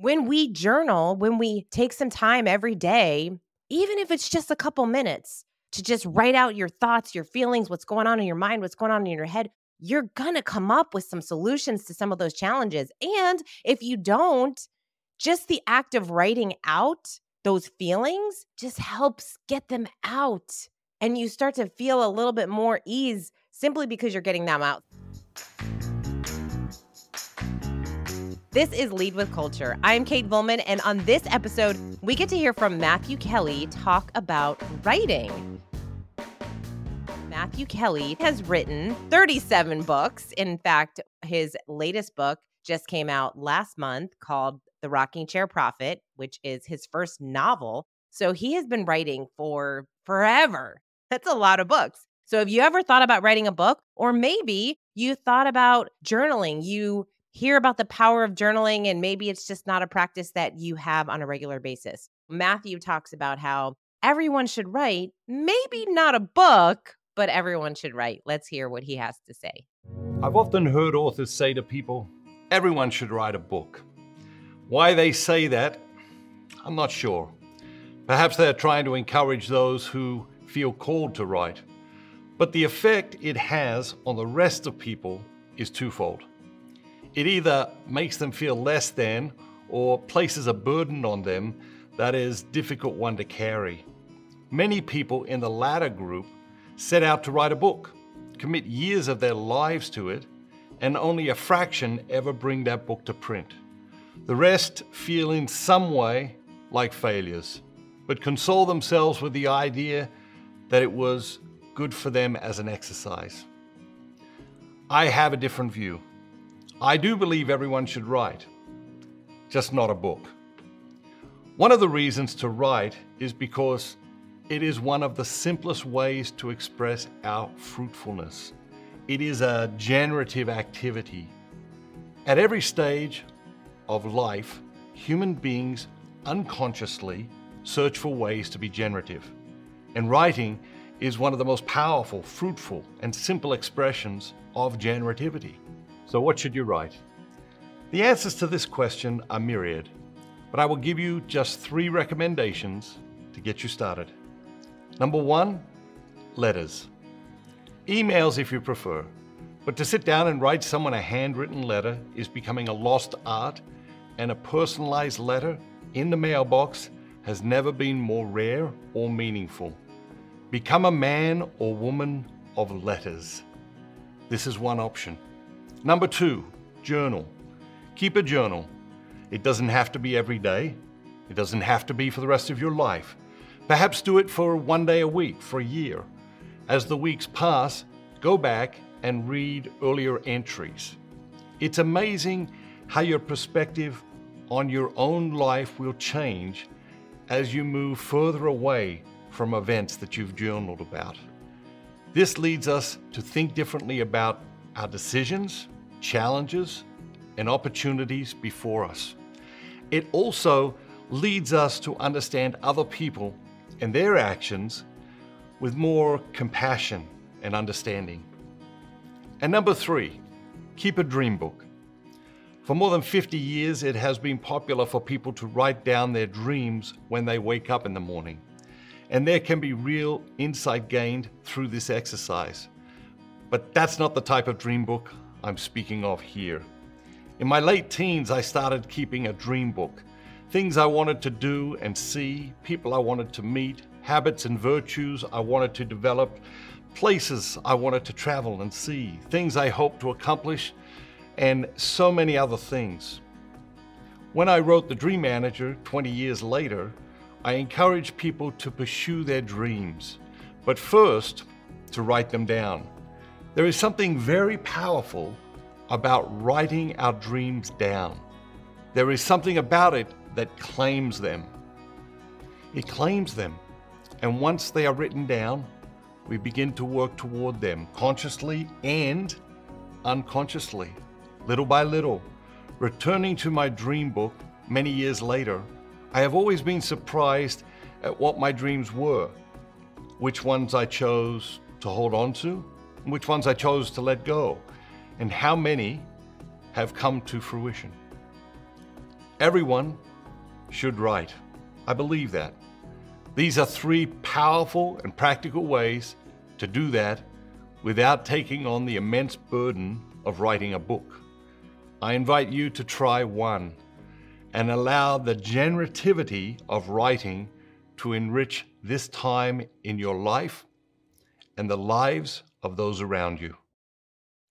When we journal, when we take some time every day, even if it's just a couple minutes to just write out your thoughts, your feelings, what's going on in your mind, what's going on in your head, you're going to come up with some solutions to some of those challenges. And if you don't, just the act of writing out those feelings just helps get them out. And you start to feel a little bit more ease simply because you're getting them out. This is Lead with Culture. I'm Kate Volman, and on this episode, we get to hear from Matthew Kelly talk about writing. Matthew Kelly has written 37 books. In fact, his latest book just came out last month called The Rocking Chair Prophet, which is his first novel. So he has been writing for forever. That's a lot of books. So, have you ever thought about writing a book? Or maybe you thought about journaling. You hear about the power of journaling, and maybe it's just not a practice that you have on a regular basis. Matthew talks about how everyone should write, maybe not a book, but everyone should write. Let's hear what he has to say. I've often heard authors say to people, everyone should write a book. Why they say that, I'm not sure. Perhaps they're trying to encourage those who feel called to write. But the effect it has on the rest of people is twofold. It either makes them feel less than or places a burden on them that is difficult one to carry. Many people in the latter group set out to write a book, commit years of their lives to it, and only a fraction ever bring that book to print. The rest feel in some way like failures, but console themselves with the idea that it was good for them as an exercise. I have a different view. I do believe everyone should write, just not a book. One of the reasons to write is because it is one of the simplest ways to express our fruitfulness. It is a generative activity. At every stage of life, human beings unconsciously search for ways to be generative. And writing is one of the most powerful, fruitful, and simple expressions of generativity. So, what should you write? The answers to this question are myriad, but I will give you just three recommendations to get you started. Number one, letters. Emails if you prefer, but to sit down and write someone a handwritten letter is becoming a lost art, and a personalized letter in the mailbox has never been more rare or meaningful. Become a man or woman of letters. This is one option. Number two, journal. Keep a journal. It doesn't have to be every day. It doesn't have to be for the rest of your life. Perhaps do it for one day a week, for a year. As the weeks pass, go back and read earlier entries. It's amazing how your perspective on your own life will change as you move further away from events that you've journaled about. This leads us to think differently about our decisions, challenges, and opportunities before us. It also leads us to understand other people and their actions with more compassion and understanding. And number three, keep a dream book. For more than 50 years, it has been popular for people to write down their dreams when they wake up in the morning. And there can be real insight gained through this exercise. But that's not the type of dream book I'm speaking of here. In my late teens, I started keeping a dream book. Things I wanted to do and see, people I wanted to meet, habits and virtues I wanted to develop, places I wanted to travel and see, things I hoped to accomplish, and so many other things. When I wrote The Dream Manager 20 years later, I encouraged people to pursue their dreams, but first to write them down. There is something very powerful about writing our dreams down. There is something about it that claims them. It claims them. And once they are written down, we begin to work toward them consciously and unconsciously, little by little. Returning to my dream book many years later, I have always been surprised at what my dreams were, which ones I chose to hold on to, which ones I chose to let go, and how many have come to fruition. Everyone should write. I believe that. These are three powerful and practical ways to do that without taking on the immense burden of writing a book. I invite you to try one and allow the generativity of writing to enrich this time in your life and the lives of those around you.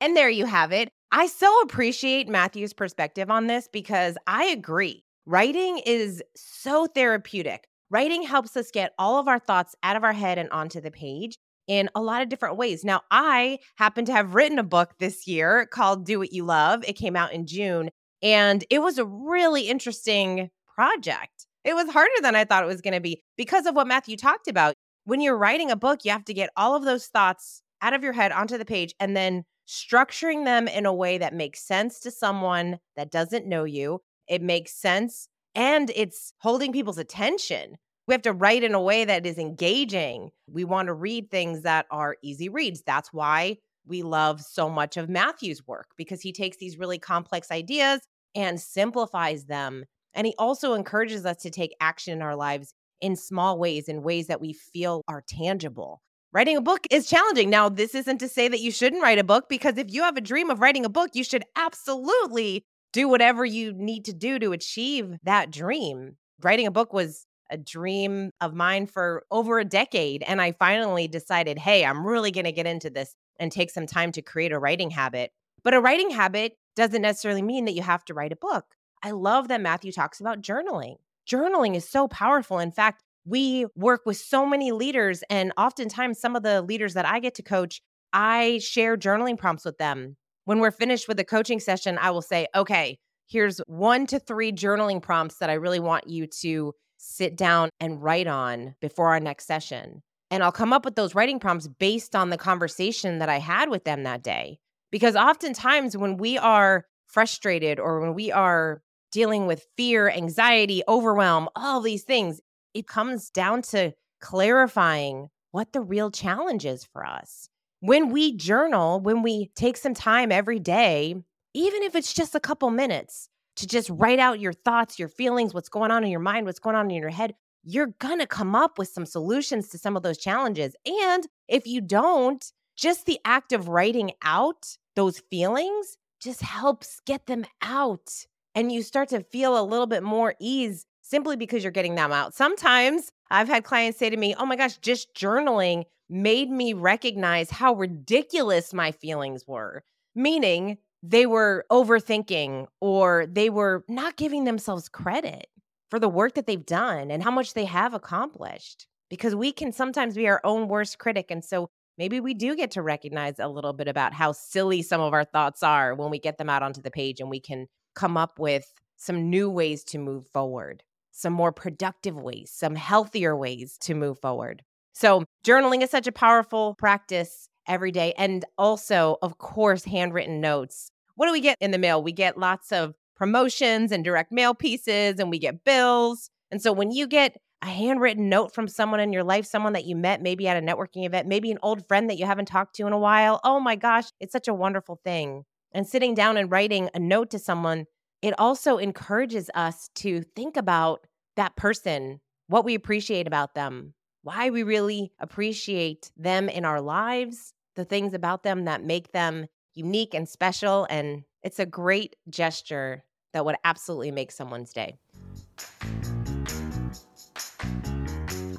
And there you have it. I so appreciate Matthew's perspective on this because I agree. Writing is so therapeutic. Writing helps us get all of our thoughts out of our head and onto the page in a lot of different ways. Now, I happen to have written a book this year called Do What You Love. It came out in June, and it was a really interesting project. It was harder than I thought it was going to be because of what Matthew talked about. When you're writing a book, you have to get all of those thoughts out of your head onto the page and then structuring them in a way that makes sense to someone that doesn't know you. It makes sense and it's holding people's attention. We have to write in a way that is engaging. We want to read things that are easy reads. That's why we love so much of Matthew's work because he takes these really complex ideas and simplifies them. And he also encourages us to take action in our lives in small ways, in ways that we feel are tangible writing a book is challenging. Now, this isn't to say that you shouldn't write a book because if you have a dream of writing a book, you should absolutely do whatever you need to do to achieve that dream. Writing a book was a dream of mine for over a decade. And I finally decided, hey, I'm really going to get into this and take some time to create a writing habit. But a writing habit doesn't necessarily mean that you have to write a book. I love that Matthew talks about journaling. Journaling is so powerful. In fact, we work with so many leaders, and oftentimes, some of the leaders that I get to coach, I share journaling prompts with them. When we're finished with the coaching session, I will say, okay, here's one to three journaling prompts that I really want you to sit down and write on before our next session. And I'll come up with those writing prompts based on the conversation that I had with them that day. Because oftentimes, when we are frustrated or when we are dealing with fear, anxiety, overwhelm, all these things, it comes down to clarifying what the real challenge is for us. When we journal, when we take some time every day, even if it's just a couple minutes to just write out your thoughts, your feelings, what's going on in your mind, what's going on in your head, you're going to come up with some solutions to some of those challenges. And if you don't, just the act of writing out those feelings just helps get them out. And you start to feel a little bit more ease simply because you're getting them out. Sometimes I've had clients say to me, Oh my gosh, just journaling made me recognize how ridiculous my feelings were, meaning they were overthinking or they were not giving themselves credit for the work that they've done and how much they have accomplished. Because we can sometimes be our own worst critic. And so maybe we do get to recognize a little bit about how silly some of our thoughts are when we get them out onto the page and we can come up with some new ways to move forward some more productive ways, some healthier ways to move forward. So, journaling is such a powerful practice every day. And also, of course, handwritten notes. What do we get in the mail? We get lots of promotions and direct mail pieces, and we get bills. And so, when you get a handwritten note from someone in your life, someone that you met maybe at a networking event, maybe an old friend that you haven't talked to in a while, oh my gosh, it's such a wonderful thing. And sitting down and writing a note to someone, it also encourages us to think about that person, what we appreciate about them, why we really appreciate them in our lives, the things about them that make them unique and special. And it's a great gesture that would absolutely make someone's day.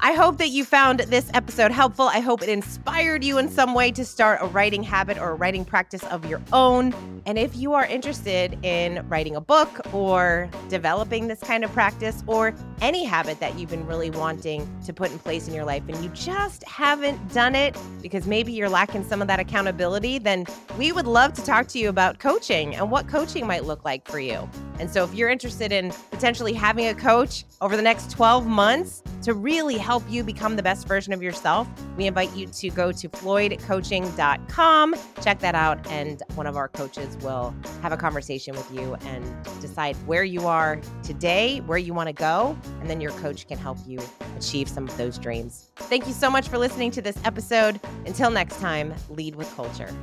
I hope that you found this episode helpful. I hope it inspired you in some way to start a writing habit or a writing practice of your own. And if you are interested in writing a book or developing this kind of practice or any habit that you've been really wanting to put in place in your life and you just haven't done it because maybe you're lacking some of that accountability, then we would love to talk to you about coaching and what coaching might look like for you. And so if you're interested in potentially having a coach over the next 12 months to really help you become the best version of yourself, we invite you to go to floydcoaching.com, check that out, and one of our coaches will have a conversation with you and decide where you are today, where you want to go, and then your coach can help you achieve some of those dreams. Thank you so much for listening to this episode. Until next time, lead with culture.